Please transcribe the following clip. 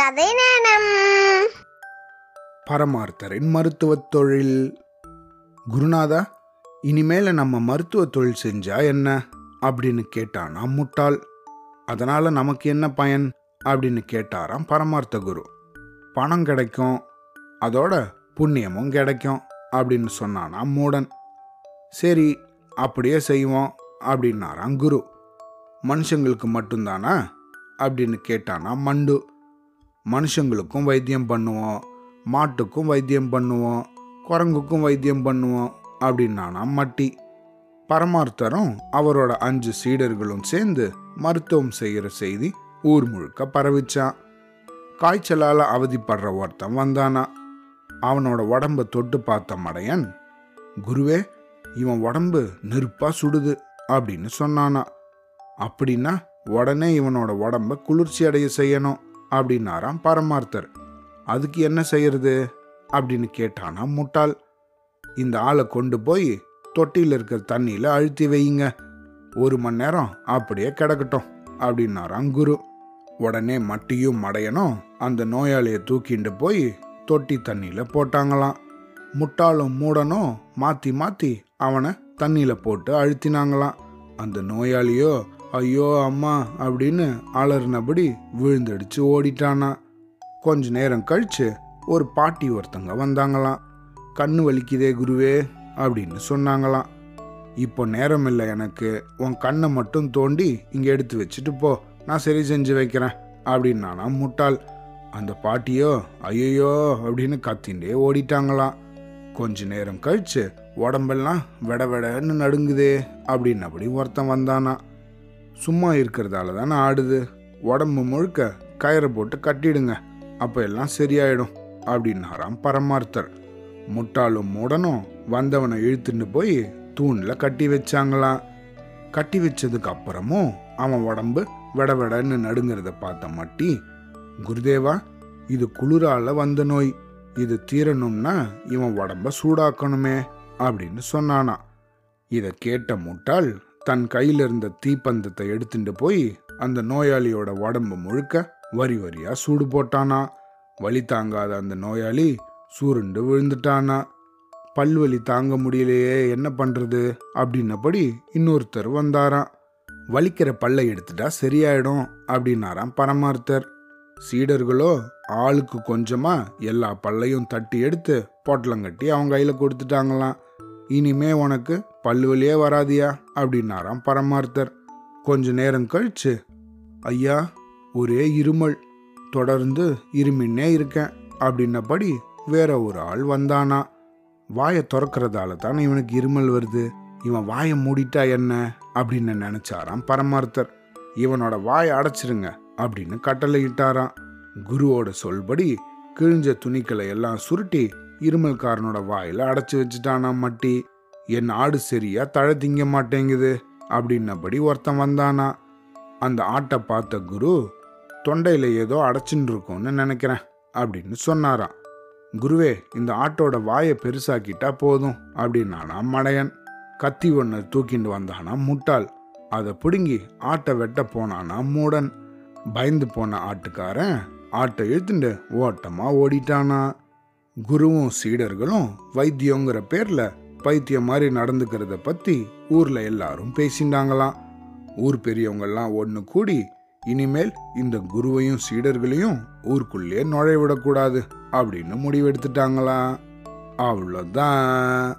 கதை நேரம் பரமார்த்தரின் மருத்துவ தொழில். குருநாதா இனிமேல நம்ம மருத்துவ தொழில் செஞ்சா என்ன? அப்படின்னு கேட்டானா முட்டாள். அதனால நமக்கு என்ன பயன்? அப்படின்னு கேட்டாராம் பரமார்த்த குரு. பணம் கிடைக்கும். அதோட புண்ணியமும் கிடைக்கும் அப்படின்னு சொன்னானா மூடன். சரி அப்படியே செய்வோம் அப்படின்னாராம் குரு. மனுஷங்களுக்கு மட்டும்தானா? அப்படின்னு கேட்டானா மண்டு. மனுஷங்களுக்கும் வைத்தியம் பண்ணுவோம் மாட்டுக்கும் வைத்தியம் பண்ணுவோம் குரங்குக்கும் வைத்தியம் பண்ணுவோம் அப்படின்னானா மட்டி. பரமார்த்தரும் அவரோட அஞ்சு சீடர்களும் சேர்ந்து மருத்துவம் செய்கிற செய்தி ஊர் முழுக்க பரவிச்சான். காய்ச்சலால் அவதிப்படுற ஒருத்தன் வந்தானா. அவனோட உடம்ப தொட்டு பார்த்த மடையன் குருவே இவன் உடம்பு நெருப்பா சுடுது அப்படின்னு சொன்னானா. அப்படின்னா உடனே இவனோட உடம்ப குளிர்ச்சி அடைய செய்யணும். அப்படின்னாராம் பரமார்த்தர். அதுக்கு என்ன செய்யறது? அப்படின்னு கேட்டானா முட்டாள். இந்த ஆளை கொண்டு போய் தொட்டியில் இருக்கிற தண்ணியில் அழுத்தி வையுங்க. ஒரு மணி நேரம் அப்படியே கிடக்கட்டும் அப்படின்னாராம் குரு. உடனே மட்டியும் மடையனும் அந்த நோயாளியை தூக்கிண்டு போய் தொட்டி தண்ணியில் போட்டாங்களாம். முட்டாளும் மூடனும் மாற்றி மாற்றி அவனை தண்ணியில் போட்டு அழுத்தினாங்களாம். அந்த நோயாளியோ ஐயோ அம்மா அப்படின்னு அலறினபடி விழுந்தடிச்சு ஓடிட்டானா. கொஞ்ச நேரம் கழிச்சு ஒரு பாட்டி ஒருத்தங்க வந்தாங்களாம். கண்ணு வலிக்குதே குருவே அப்படின்னு சொன்னாங்களாம். இப்போ நேரம் இல்லை எனக்கு. உன் கண்ணை மட்டும் தோண்டி இங்கே எடுத்து வச்சுட்டு போ. நான் சரி செஞ்சு வைக்கிறேன் அப்படின்னானா முட்டாள். அந்த பாட்டியோ ஐயோ அப்படின்னு கத்திண்டே ஓடிட்டாங்களாம். கொஞ்ச நேரம் கழிச்சு உடம்பெல்லாம் வெட வெடன்னு நடுங்குதே அப்படின்னபடி ஒருத்தன் வந்தானா. சும்மா இருக்கிறதால தானே ஆடுது. உடம்பு முழுக்க கயிறை போட்டு கட்டிடுங்க. அப்போ எல்லாம் சரியாயிடும் அப்படின்னாராம் பரமார்த்தர். முட்டாளும் மூடனும் வந்தவனை இழுத்துட்டு போய் தூணில் கட்டி வச்சாங்களாம் கட்டி வச்சதுக்கு அப்புறமும் அவன் உடம்பு வெட வெடன்னு நடுங்கிறத பார்த்த மட்டி குருதேவா இது குளிரால வந்த நோய். இது தீரணும்னா இவன் உடம்ப சூடாக்கணுமே அப்படின்னு சொன்னானா. இதை கேட்ட முட்டாள் தன் கையில இருந்த தீப்பந்தத்தை எடுத்துட்டு போய் அந்த நோயாளியோட உடம்பு முழுக்க வரி வரியா சூடு போட்டானா? வலி தாங்காத அந்த நோயாளி சூருண்டு விழுந்துட்டானா? பல்வலி தாங்க முடியலையே என்ன பண்றது? அப்படின்னபடி இன்னொருத்தர் வந்தாராம். வலிக்கிற பல்லை எடுத்துட்டா சரியாயிடும் அப்படின்னாராம் பரமார்த்தர். சீடர்களோ ஆளுக்கு கொஞ்சமா எல்லா பல்லையும் தட்டி எடுத்து பொட்டலங்கட்டி அவங்க கையில கொடுத்துட்டாங்களாம். இனிமே உனக்கு பல்லுவலியே வராதியா? அப்படின்னாராம் பரமார்த்தர். கொஞ்ச நேரம் கழிச்சு ஐயா ஒரே இருமல். தொடர்ந்து இருமின்னே இருக்கேன் அப்படின்னபடி வேற ஒரு ஆள் வந்தானா? வாயை திறக்கிறதால தானே இவனுக்கு இருமல் வருது. இவன் வாயை மூடிட்டா என்ன? அப்படின்னு நினைச்சாராம் பரமார்த்தர். இவனோட வாயை அடைச்சிருங்க அப்படின்னு கட்டளையிட்டாராம். குருவோட சொல்படி கிழிஞ்ச துணிக்களை எல்லாம் சுருட்டி இருமல்காரனோட வாயில் அடைச்சி வச்சுட்டானா மட்டி. என் ஆடு சரியா தழை திங்க மாட்டேங்குது அப்படின்னபடி ஒருத்தன் வந்தானா. அந்த ஆட்டை பார்த்த குரு தொண்டையில் ஏதோ அடைச்சின்னு இருக்கும்னு நினைக்கிறேன் அப்படின்னு சொன்னாராம். குருவே இந்த ஆட்டோட வாயை பெருசாக்கிட்டா போதும் அப்படின்னானா மடையன். கத்தி ஒன்று தூக்கிட்டு வந்தானா முட்டாள். அதை பிடுங்கி ஆட்டை வெட்ட போனானா மூடன். பயந்து போன ஆட்டுக்காரன் ஆட்டை இழுத்துண்டு ஓட்டமாக ஓடிட்டானா. குருவும் சீடர்களும் வைத்தியங்கிற பேர்ல பைத்தியம் மாதிரி நடந்துக்கிறத பத்தி ஊர்ல எல்லாரும் பேசிண்டாங்களாம் ஊர் பெரியவங்கெல்லாம் ஒன்று கூடி இனிமேல் இந்த குருவையும் சீடர்களையும் ஊருக்குள்ளே நுழைய விடக்கூடாது அப்படின்னு முடிவெடுத்துட்டாங்களாம். அவ்வளோதான்